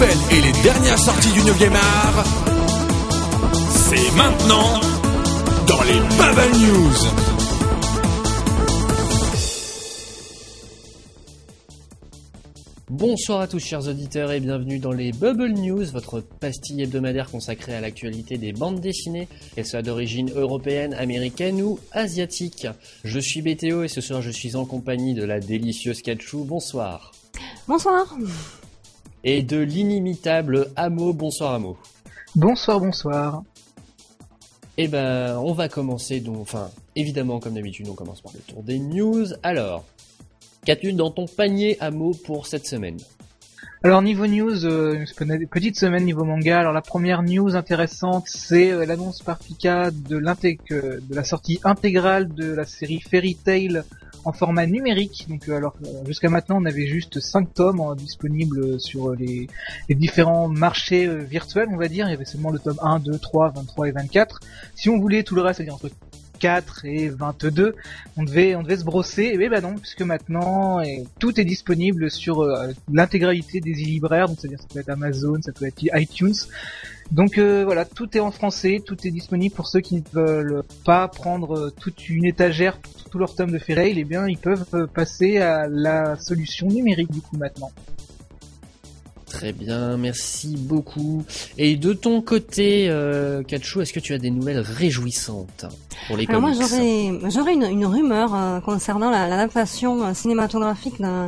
nouvelles et les dernières sorties du 9e art, c'est maintenant dans les Bubble News. Bonsoir à tous chers auditeurs et bienvenue dans les Bubble News, votre pastille hebdomadaire consacrée à l'actualité des bandes dessinées, qu'elles soient d'origine européenne, américaine ou asiatique. Je suis BTO et ce soir je suis en compagnie de la délicieuse Katchou. Bonsoir. Bonsoir. Et de l'inimitable Amo. Bonsoir Amo. Bonsoir, bonsoir. Eh ben, on va commencer donc, enfin, évidemment comme d'habitude, on commence par le tour des news. Alors, qu'as-tu dans ton panier Amo pour cette semaine? Alors niveau news, euh, une petite semaine niveau manga. Alors la première news intéressante, c'est euh, l'annonce par Pika de, de la sortie intégrale de la série Fairy Tail en format numérique. Donc euh, alors euh, jusqu'à maintenant, on avait juste 5 tomes hein, disponibles sur euh, les, différents marchés virtuels, on va dire. Il y avait seulement le tome 1, 2, 3, 23 et 24. Si on voulait tout le reste, c'est-à-dire entre 4 et 22, on devait on devait se brosser. Et ben non, puisque maintenant et tout est disponible sur euh, l'intégralité des e-libraires, donc c'est-à-dire ça peut être Amazon, ça peut être iTunes. Donc euh, voilà, tout est en français, tout est disponible pour ceux qui ne veulent pas prendre euh, toute une étagère pour tout leur tome de Ferrail, eh bien ils peuvent euh, passer à la solution numérique du coup maintenant. Très bien, merci beaucoup. Et de ton côté, euh, Katchou, est-ce que tu as des nouvelles réjouissantes pour les Alors moi comics j'aurais j'aurais une, une rumeur euh, concernant la- l'adaptation cinématographique d'un-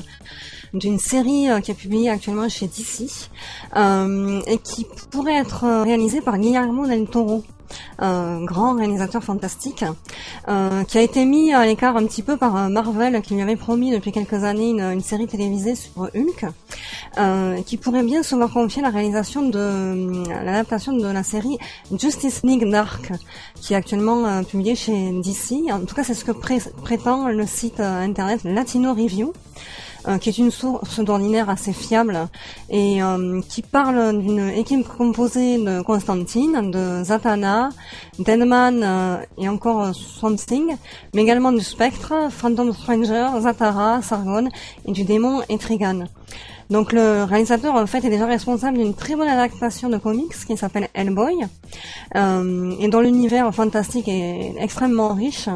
d'une série euh, qui est publiée actuellement chez DC euh, et qui pourrait être euh, réalisée par Guillermo del Toro. Un grand réalisateur fantastique euh, qui a été mis à l'écart un petit peu par euh, Marvel qui lui avait promis depuis quelques années une, série télévisée sur Hulk euh, qui pourrait bien se voir confier la réalisation de euh, l'adaptation de la série Justice League Dark qui est actuellement euh, publié chez DC. En tout cas, c'est ce que pré- prétend le site euh, internet Latino Review. Euh, qui est une source d'ordinaire assez fiable et euh, qui parle d'une équipe composée de Constantine, de Zatanna, Deadman euh, et encore euh, Swamp Thing, mais également du Spectre, Phantom Stranger, Zatara, Sargon et du démon Etrigan. Donc le réalisateur en fait est déjà responsable d'une très bonne adaptation de comics qui s'appelle Hellboy euh, et dont l'univers fantastique est extrêmement riche.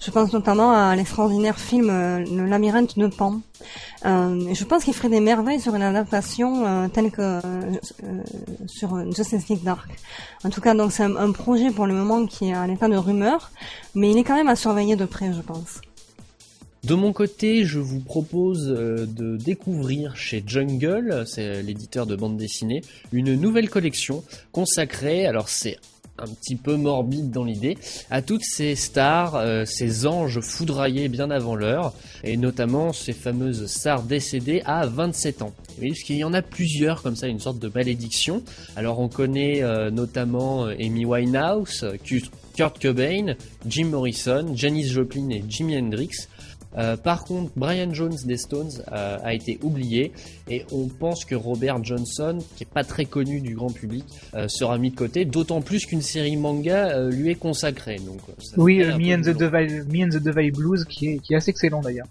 Je pense notamment à l'extraordinaire film euh, Le labyrinthe de Pan. Euh, et je pense qu'il ferait des merveilles sur une adaptation euh, telle que euh, euh, sur Justice League Dark. En tout cas, donc c'est un, un projet pour le moment qui est à l'état de rumeur, mais il est quand même à surveiller de près, je pense. De mon côté, je vous propose euh, de découvrir chez Jungle, c'est l'éditeur de bande dessinée, une nouvelle collection consacrée, alors c'est un petit peu morbide dans l'idée, à toutes ces stars, euh, ces anges foudroyés bien avant l'heure, et notamment ces fameuses stars décédées à 27 ans. Oui, parce qu'il y en a plusieurs comme ça, une sorte de malédiction. Alors on connaît euh, notamment euh, Amy Winehouse, euh, Kurt Cobain, Jim Morrison, Janis Joplin et Jimi Hendrix. Euh, par contre, Brian Jones des Stones euh, a été oublié et on pense que Robert Johnson, qui est pas très connu du grand public, euh, sera mis de côté. D'autant plus qu'une série manga lui est consacrée. Donc, ça Oui, Me and the. Devil, Me and the Devil Blues qui est, qui est assez excellent d'ailleurs.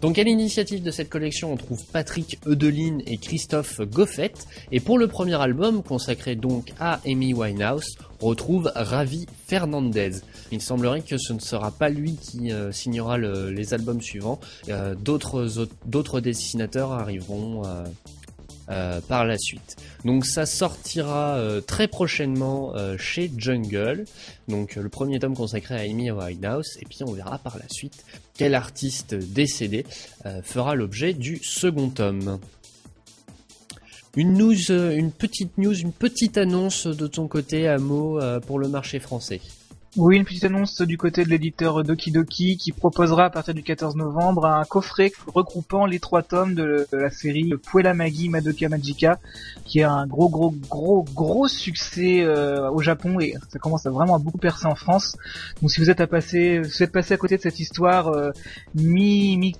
Donc à l'initiative de cette collection, on trouve Patrick Eudeline et Christophe Goffet. Et pour le premier album, consacré donc à Amy Winehouse, on retrouve Ravi Fernandez. Il semblerait que ce ne sera pas lui qui euh, signera le- les albums suivants. Euh, D'autres autres- d'autres dessinateurs arriveront euh, par la suite. Donc ça sortira euh, très prochainement euh, chez Jungle. Donc le premier tome consacré à Amy Winehouse. Et puis on verra par la suite quel artiste décédé fera l'objet du second tome. Une news, une petite news, une petite annonce de ton côté, Amo, euh, pour le marché français. Oui, une petite annonce du côté de l'éditeur Doki Doki qui proposera à partir du 14 novembre un coffret regroupant les trois tomes de, la série Puella Magi Madoka Magica, qui est un gros gros gros gros succès euh, au Japon et ça commence à vraiment beaucoup percer en France. Donc si vous êtes à passer, si vous êtes passé à côté de cette histoire euh, mi mi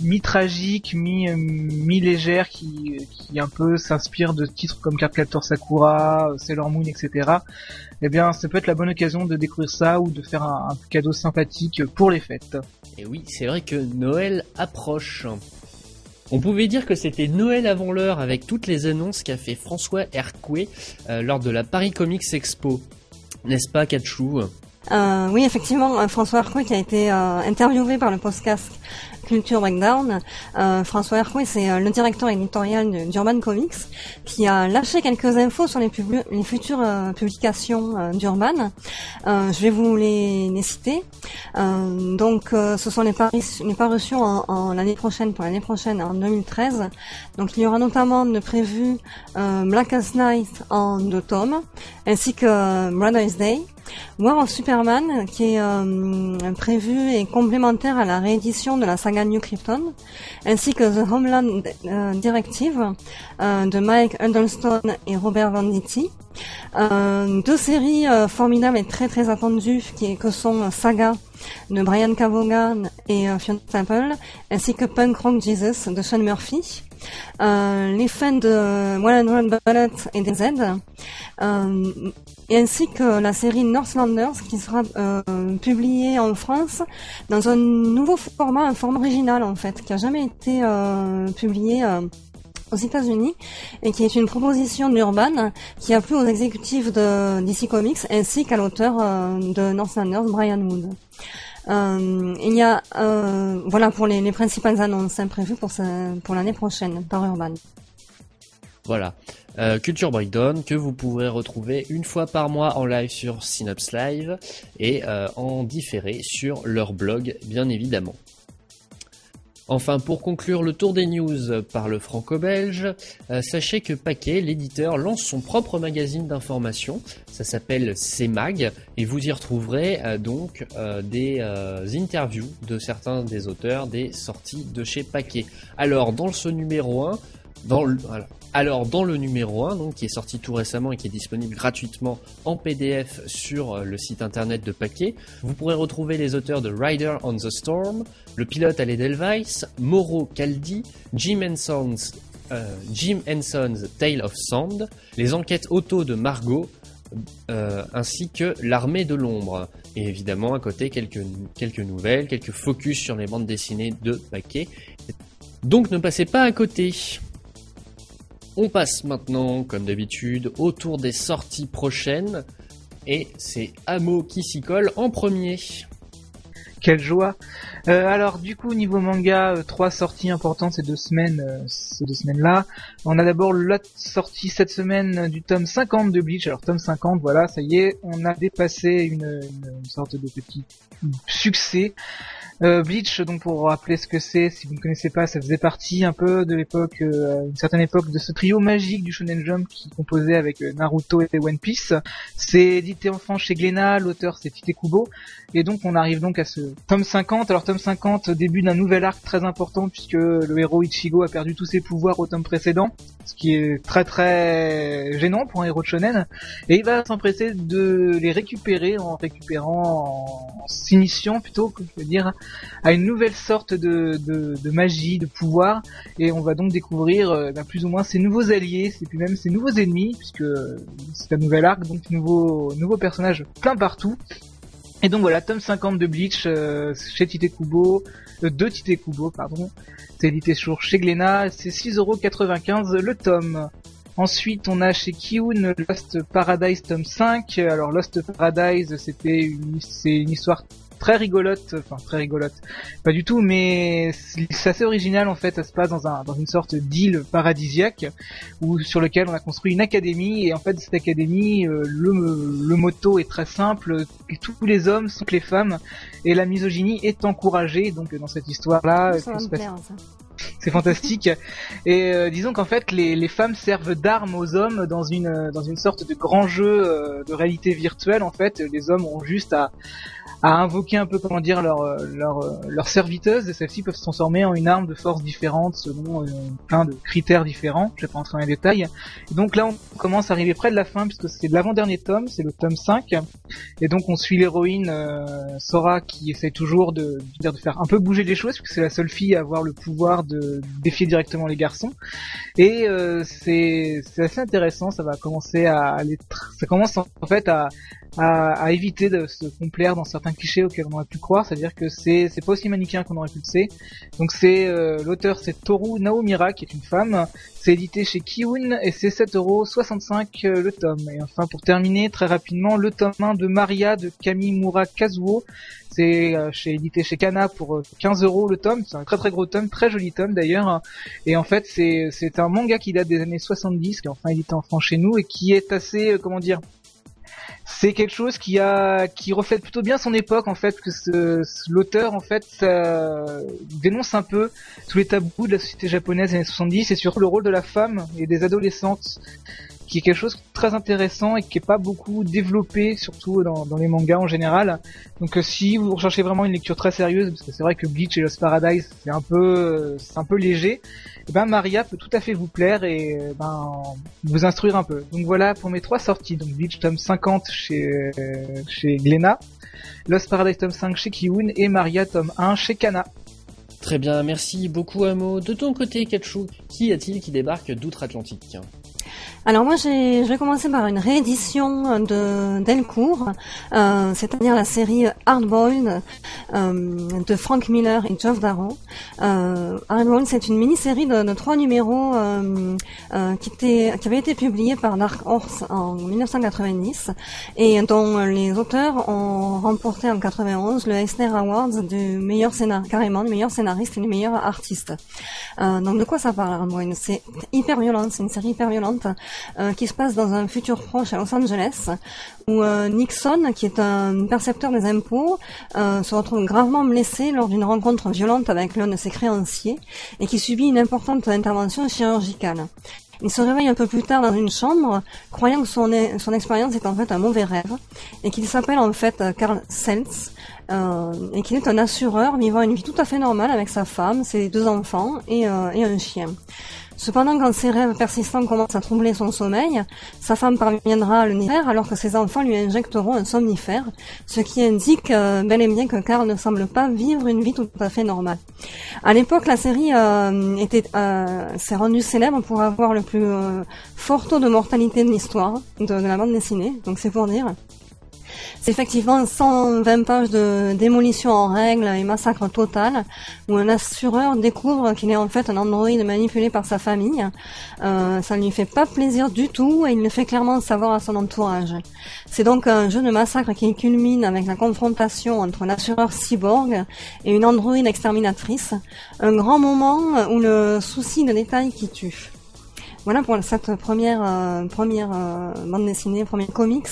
mi tragique, mi euh, mi légère qui qui un peu s'inspire de titres comme Cardcaptor Sakura, Sailor Moon, etc eh bien, ça peut être la bonne occasion de découvrir ça ou de faire un, un cadeau sympathique pour les fêtes. Et oui, c'est vrai que Noël approche. On pouvait dire que c'était Noël avant l'heure avec toutes les annonces qu'a fait François Hercouet euh, lors de la Paris Comics Expo. N'est-ce pas, Kachou euh, oui, effectivement, François Hercouet qui a été interviewé par le podcast Culture Breakdown. Euh, François Hercouet, c'est euh, le directeur éditorial d'Urban Comics, qui a lâché quelques infos sur les, futures euh, publications d'Urban. je vais vous les, citer. donc, ce sont les, les parutions en, l'année prochaine, pour l'année prochaine, en 2013. Donc, il y aura notamment de prévu Blackest Night en deux tomes, ainsi que Brother's Day. War of Superman, qui est euh, prévu et complémentaire à la réédition de la saga New Krypton, ainsi que The Homeland euh, Directive euh, de Mike Huddleston et Robert Venditti. deux séries formidables et très très attendues qui, que sont Saga de Brian Cavogan et Fiona Temple, ainsi que Punk Rock Jesus de Sean Murphy. Les fans de One Bullet et DZ, euh, et ainsi que la série Northlanders qui sera euh, publiée en France dans un nouveau format, un format original en fait, qui a jamais été euh, publié euh, aux États-Unis et qui est une proposition d'Urban qui a plu aux exécutifs de DC Comics ainsi qu'à l'auteur de Northlanders, Brian Wood. Il y a voilà pour les, principales annonces prévues pour, pour l'année prochaine par Urban. Voilà. Euh, Culture Breakdown que vous pourrez retrouver une fois par mois en live sur Synops Live et euh, en différé sur leur blog bien évidemment. Enfin, pour conclure le tour des news par le franco-belge, euh, sachez que Paquet, l'éditeur, lance son propre magazine d'information. Ça s'appelle CMAG et vous y retrouverez donc des interviews de certains des auteurs des sorties de chez Paquet. Alors, dans ce numéro 1, dans le, alors dans le numéro 1, donc, qui est sorti tout récemment et qui est disponible gratuitement en PDF sur euh, le site internet de Paquet, vous pourrez retrouver les auteurs de Rider on the Storm, le pilote à l'Edelweiss, Moro Caldi, Jim Henson's, euh, Jim Henson's Tale of Sand, les enquêtes auto de Margot, euh, ainsi que l'armée de l'ombre. Et évidemment, à côté, quelques, quelques nouvelles, quelques focus sur les bandes dessinées de Paquet. Donc ne passez pas à côté. On passe maintenant, comme d'habitude, autour des sorties prochaines. Et c'est Amo qui s'y colle en premier. Quelle joie euh, Alors du coup niveau manga, euh, trois sorties importantes ces deux semaines, euh, ces deux semaines-là. On a d'abord la sortie cette semaine du tome 50 de Bleach. Alors tome 50, voilà, ça y est, on a dépassé une, une sorte de petit succès. Euh, Bleach, donc pour rappeler ce que c'est, si vous ne connaissez pas, ça faisait partie un peu de l'époque, euh, une certaine époque de ce trio magique du Shonen Jump qui composait avec euh, Naruto et One Piece. C'est édité en France chez Glénat, l'auteur c'est Tite Kubo, et donc on arrive donc à ce tome 50. Alors tome 50, début d'un nouvel arc très important puisque le héros Ichigo a perdu tous ses pouvoirs au tome précédent, ce qui est très très gênant pour un héros de shonen, et il va s'empresser de les récupérer en récupérant, en s'initiant plutôt, que je veux dire, à une nouvelle sorte de, magie, de pouvoir, et on va donc découvrir euh, ben, plus ou moins ses nouveaux alliés, et puis même ses nouveaux ennemis, puisque c'est un nouvel arc, donc nouveaux nouveaux personnages plein partout. Et donc voilà, tome 50 de Bleach euh, chez Tite Kubo, euh, de Tite Kubo, pardon. C'est édité chez Glénat, c'est 6,95€ le tome. Ensuite, on a chez Kiun Lost Paradise tome 5. Alors Lost Paradise, c'était une, c'est une histoire très rigolote, enfin très rigolote, pas du tout, mais c'est assez original en fait. Ça se passe dans un dans une sorte d'île paradisiaque où sur lequel on a construit une académie et en fait cette académie, euh, le le motto est très simple tous les hommes sont que les femmes et la misogynie est encouragée. Donc dans cette histoire là, c'est fantastique. Et euh, disons qu'en fait, les, les, femmes servent d'armes aux hommes dans une dans une sorte de grand jeu euh, de réalité virtuelle. En fait, les hommes ont juste à à invoquer un peu comment dire leur leur leur serviteuse et celles-ci peuvent se transformer en une arme de force différente selon euh, plein de critères différents. Je vais pas entrer dans les détails. Donc là, on commence à arriver près de la fin puisque c'est l'avant-dernier tome, c'est le tome 5. Et donc on suit l'héroïne euh, Sora qui essaie toujours de, de faire un peu bouger les choses puisque c'est la seule fille à avoir le pouvoir de de défier directement les garçons. Et euh, c'est assez intéressant. Ça va commencer à aller, ça commence en fait à à, à, éviter de se complaire dans certains clichés auxquels on aurait pu croire, c'est-à-dire que c'est c'est pas aussi manichéen qu'on aurait pu le sait. Donc c'est euh, l'auteur c'est Toru Naomira qui est une femme, c'est édité chez Kiun et c'est 7,65€ euh, le tome. Et enfin pour terminer très rapidement le tome 1 de Maria de Kamimura Kazuo, c'est euh, chez édité chez Kana pour 15 euros le tome, c'est un très très gros tome, très joli tome d'ailleurs. Et en fait c'est c'est un manga qui date des années 70 qui est enfin édité en France chez nous et qui est assez comment dire c'est quelque chose qui a qui reflète plutôt bien son époque en fait que ce, l'auteur en fait dénonce un peu tous les tabous de la société japonaise des années 70 et surtout le rôle de la femme et des adolescentes qui est quelque chose de très intéressant et qui est pas beaucoup développé, surtout dans, les mangas en général. Donc euh, si vous recherchez vraiment une lecture très sérieuse, parce que c'est vrai que Bleach et Lost Paradise c'est un peu c'est un peu léger, et eh ben Maria peut tout à fait vous plaire et euh, ben vous instruire un peu. Donc voilà pour mes trois sorties. Donc Bleach tome 50 chez chez Glénat, Lost Paradise tome 5 chez Kiun et Maria tome 1 chez Kana. Très bien, merci beaucoup Amo. De ton côté, Kachu, qui a-t-il qui débarque d'outre-Atlantique? Alors moi, j'ai, je vais commencer par une réédition de Delcourt, euh, c'est-à-dire la série Hardboiled euh, de Frank Miller et Geoff Darrow. Euh, Hardboiled, c'est une mini-série de, trois numéros euh, euh, qui, était, qui avait été publiée par Dark Horse en 1990 et dont les auteurs ont remporté en 91 le Eisner Awards du meilleur scénar, carrément du meilleur scénariste et du meilleur artiste. donc de quoi ça parle Hardboiled? C'est hyper violent, c'est une série hyper violente euh, qui se passe dans un futur proche à Los Angeles, où euh, Nixon, qui est un percepteur des impôts, euh, se retrouve gravement blessé lors d'une rencontre violente avec l'un de ses créanciers et qui subit une importante intervention chirurgicale. Il se réveille un peu plus tard dans une chambre, croyant que son, son expérience est en fait un mauvais rêve, et qu'il s'appelle en fait Carl Seltz, euh, et qu'il est un assureur vivant une vie tout à fait normale avec sa femme, ses deux enfants et, euh, et un chien. Cependant, quand ses rêves persistants commencent à troubler son sommeil, sa femme parviendra à le nier alors que ses enfants lui injecteront un somnifère, ce qui indique euh, bel et bien que Carl ne semble pas vivre une vie tout à fait normale. À l'époque, la série euh, était euh, s'est rendue célèbre pour avoir le plus fort taux de mortalité de l'histoire de, de la bande dessinée, donc c'est pour dire. C'est effectivement 120 pages de démolition en règle et massacre total, où un assureur découvre qu'il est en fait un androïde manipulé par sa famille. Euh, ça ne lui fait pas plaisir du tout et il le fait clairement savoir à son entourage. C'est donc un jeu de massacre qui culmine avec la confrontation entre l'assureur cyborg et une androïde exterminatrice. Un grand moment où le souci de détail qui tue. Voilà pour cette première euh, première euh, bande dessinée, premier comics,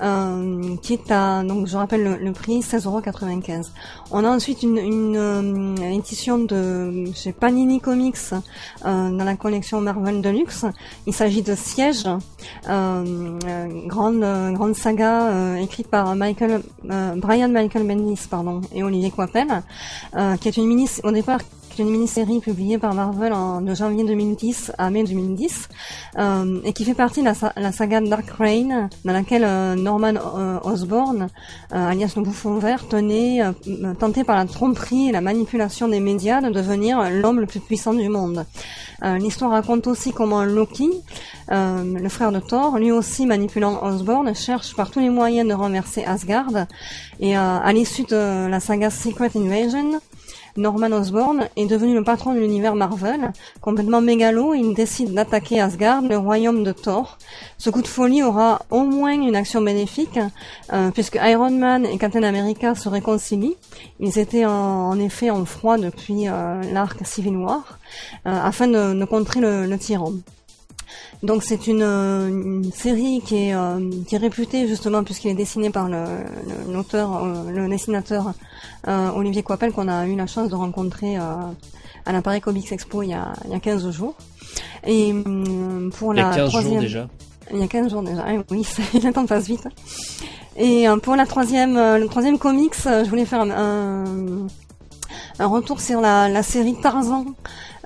euh, qui est à donc je rappelle le, prix 16,95€. On a ensuite une, une édition de chez Panini Comics dans la collection Marvel Deluxe. Il s'agit de Siège, grande grande saga écrite par Michael Brian Michael Bendis pardon et Olivier Coipel, qui est une mini au départ une mini-série publiée par Marvel en, de janvier 2010 à mai 2010 euh, et qui fait partie de la, saga Dark Reign dans laquelle euh, Norman euh, Osborn, alias le bouffon vert, tenait, tenté par la tromperie et la manipulation des médias de devenir l'homme le plus puissant du monde. L'histoire raconte aussi comment Loki, le frère de Thor, lui aussi manipulant Osborn, cherche par tous les moyens de renverser Asgard et à l'issue de la saga Secret Invasion, Norman Osborn est devenu le patron de l'univers Marvel. Complètement mégalo, il décide d'attaquer Asgard, le royaume de Thor. Ce coup de folie aura au moins une action bénéfique, euh, puisque Iron Man et Captain America se réconcilient. Ils étaient en, effet en froid depuis euh, l'arc Civil War, euh, afin de, contrer le tyran. Donc c'est une, une, série qui est, euh, qui est réputée justement puisqu'il est dessiné par l'auteur, le, le, dessinateur euh, Olivier Coipel qu'on a eu la chance de rencontrer euh, à l'appareil Comics Expo il y, a, il y a 15 jours. Et hum, pour la il y a 15 troisième... jours déjà. Il y a 15 jours déjà, eh oui, le temps passe vite. Et pour la troisième, le troisième comics, je voulais faire un, un retour sur la, la série Tarzan,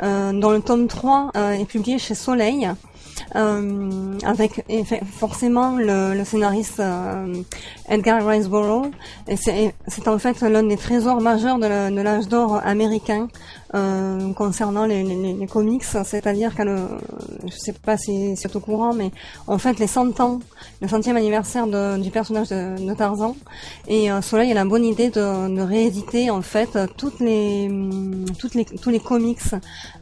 dont le tome 3 est publié chez Soleil. Euh, avec forcément le, le scénariste euh, Edgar Rice Burroughs. C'est en fait l'un des trésors majeurs de l'âge d'or américain euh, concernant les, les, les comics, c'est-à-dire qu'à le, je sais pas si c'est au courant, mais en fait les 100 ans, le centième anniversaire de, du personnage de, de Tarzan, et euh, Soleil a la bonne idée de, de rééditer en fait toutes les, toutes les, tous les comics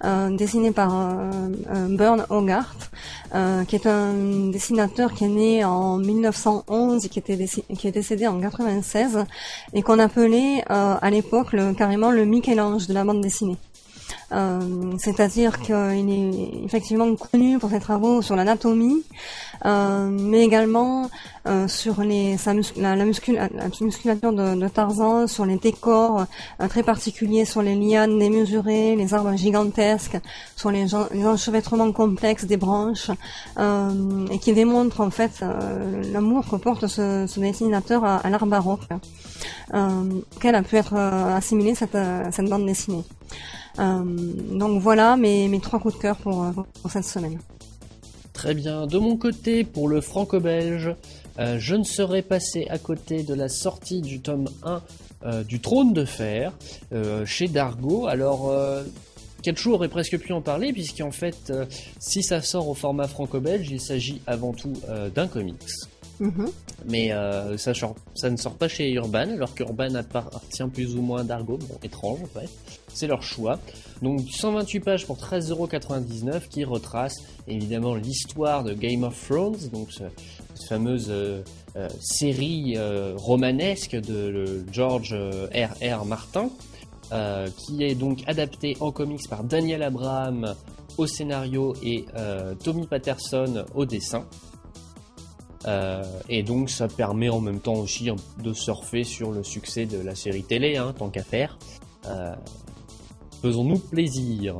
euh, dessinés par euh Burn Hogarth, euh, qui est un dessinateur qui est né en 1911 et qui, était qui est décédé en 96 et qu'on appelait euh, à l'époque carrément le Michel-Ange de la bande dessinée. Euh, c'est-à-dire qu'il est effectivement connu pour ses travaux sur l'anatomie, euh, mais également euh, sur les, la, musculature de, Tarzan, sur les décors très particuliers, sur les lianes démesurées, les arbres gigantesques, sur les, enchevêtrements complexes des branches, et qui démontre en fait l'amour que porte ce, dessinateur à, l'art baroque, qu'elle a pu être assimilée cette, cette bande dessinée. Euh, donc voilà mes, trois coups de cœur pour, euh, pour cette semaine. Très bien. De mon côté, pour le franco-belge, euh, je ne serais passé à côté de la sortie du tome 1 du Trône de Fer chez Dargo. Alors, euh, aurait presque pu en parler, puisqu'en fait, si ça sort au format franco-belge, il s'agit avant tout d'un comics. Mhm. Mais ça, ça, ne sort pas chez Urban, alors qu'Urban appartient plus ou moins d'Argo. Étrange, en fait c'est leur choix. Donc 128 pages pour 13,99€ qui retrace évidemment l'histoire de Game of Thrones, donc cette fameuse euh, euh, série euh, romanesque de George R.R. Martin, qui est donc adaptée en comics par Daniel Abraham au scénario et Tommy Patterson au dessin. Et donc ça permet en même temps aussi de surfer sur le succès de la série télé, hein, tant qu'à faire. Faisons-nous plaisir.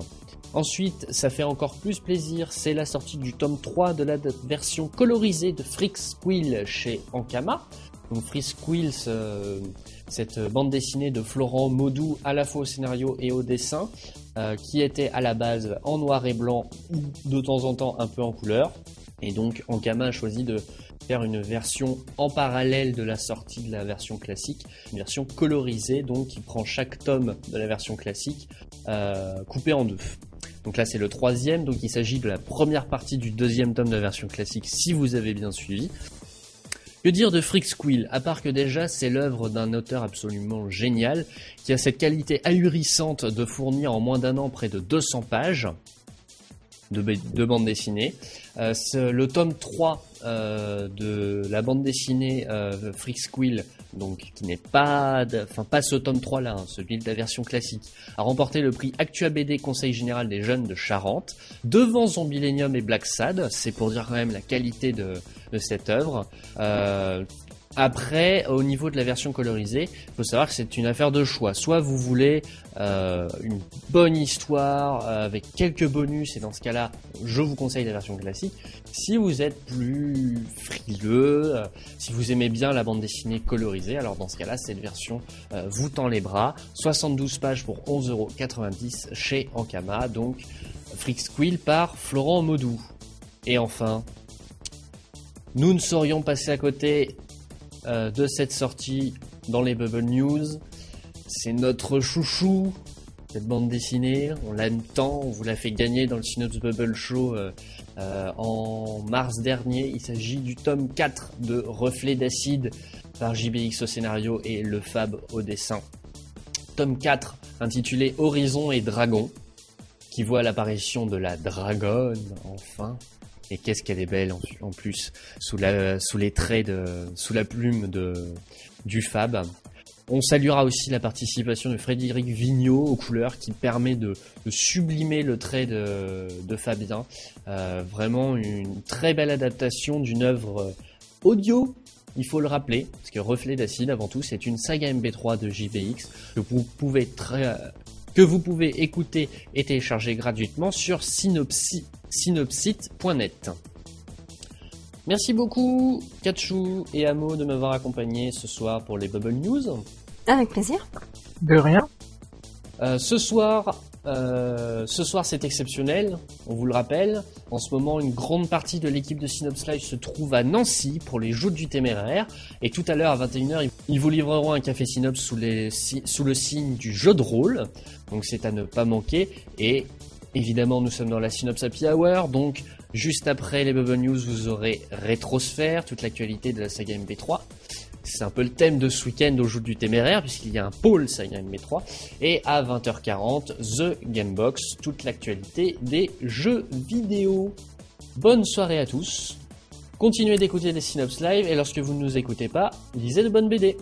Ensuite, ça fait encore plus plaisir, c'est la sortie du tome 3 de la version colorisée de Freak Squill chez Ankama. Donc Freak Squill, cette bande dessinée de Florent Maudou à la fois au scénario et au dessin, euh, qui était à la base en noir et blanc ou de temps en temps un peu en couleur. Et donc Ankama a choisi de faire une version en parallèle de la sortie de la version classique, une version colorisée donc qui prend chaque tome de la version classique euh, coupé en deux. Donc là c'est le troisième, donc il s'agit de la première partie du deuxième tome de la version classique si vous avez bien suivi. Que dire de Freak Squill? À part que déjà c'est l'œuvre d'un auteur absolument génial qui a cette qualité ahurissante de fournir en moins d'un an près de 200 pages de, de bande dessinée. Euh, le tome 3 euh, de la bande dessinée euh, Freak Squill, donc qui n'est pas, enfin pas ce tome 3 là, hein, celui de la version classique, a remporté le prix Actua BD Conseil Général des Jeunes de Charente, devant Zombilenium et Black Sad, c'est pour dire quand même la qualité de, cette œuvre. Euh, après, au niveau de la version colorisée, il faut savoir que c'est une affaire de choix. Soit vous voulez euh, une bonne histoire euh, avec quelques bonus, et dans ce cas-là, je vous conseille la version classique. Si vous êtes plus frileux, euh, si vous aimez bien la bande dessinée colorisée, alors dans ce cas-là, cette version vous tend les bras. 72 pages pour 11,90€ chez Ankama, donc Freak Squill par Florent Maudou. Et enfin, nous ne saurions passer à côté euh, de cette sortie dans les Bubble News. C'est notre chouchou, cette bande dessinée. On l'aime tant, on vous l'a fait gagner dans le Synops Bubble Show euh, euh, en mars dernier. Il s'agit du tome 4 de Reflet d'acide par JBX au scénario et Le Fab au dessin. Tome 4 intitulé Horizon et Dragon, qui voit l'apparition de la dragonne, enfin, et qu'est-ce qu'elle est belle en, plus sous la les traits de sous la plume de du Fab. On saluera aussi la participation de Frédéric Vigneault aux couleurs qui permet de, sublimer le trait de, de Fabien. Euh, vraiment une très belle adaptation d'une œuvre audio il faut le rappeler, parce que Reflet d'acide, avant tout, c'est une saga MB3 de JBX que vous pouvez très, que vous pouvez écouter et télécharger gratuitement sur synopsite.net. Merci beaucoup, Kachou et Amo, de m'avoir accompagné ce soir pour les Bubble News. Avec plaisir. De rien. Euh, ce soir, euh, ce soir c'est exceptionnel, on vous le rappelle. En ce moment, une grande partie de l'équipe de Synops Live se trouve à Nancy pour les Jeux du Téméraire. Et tout à l'heure à 21h, ils vous livreront un café Synops sous le signe du jeu de rôle. Donc c'est à ne pas manquer. Et évidemment, nous sommes dans la Synops Happy Hour, donc juste après les Bubble News, vous aurez Rétrosphère, toute l'actualité de la saga MP3. C'est un peu le thème de ce week-end au jour du téméraire, puisqu'il y a un pôle Saga MP3. Et à 20h40, The Gamebox, toute l'actualité des jeux vidéo. Bonne soirée à tous. Continuez d'écouter les Synops Live, et lorsque vous ne nous écoutez pas, lisez de bonnes BD.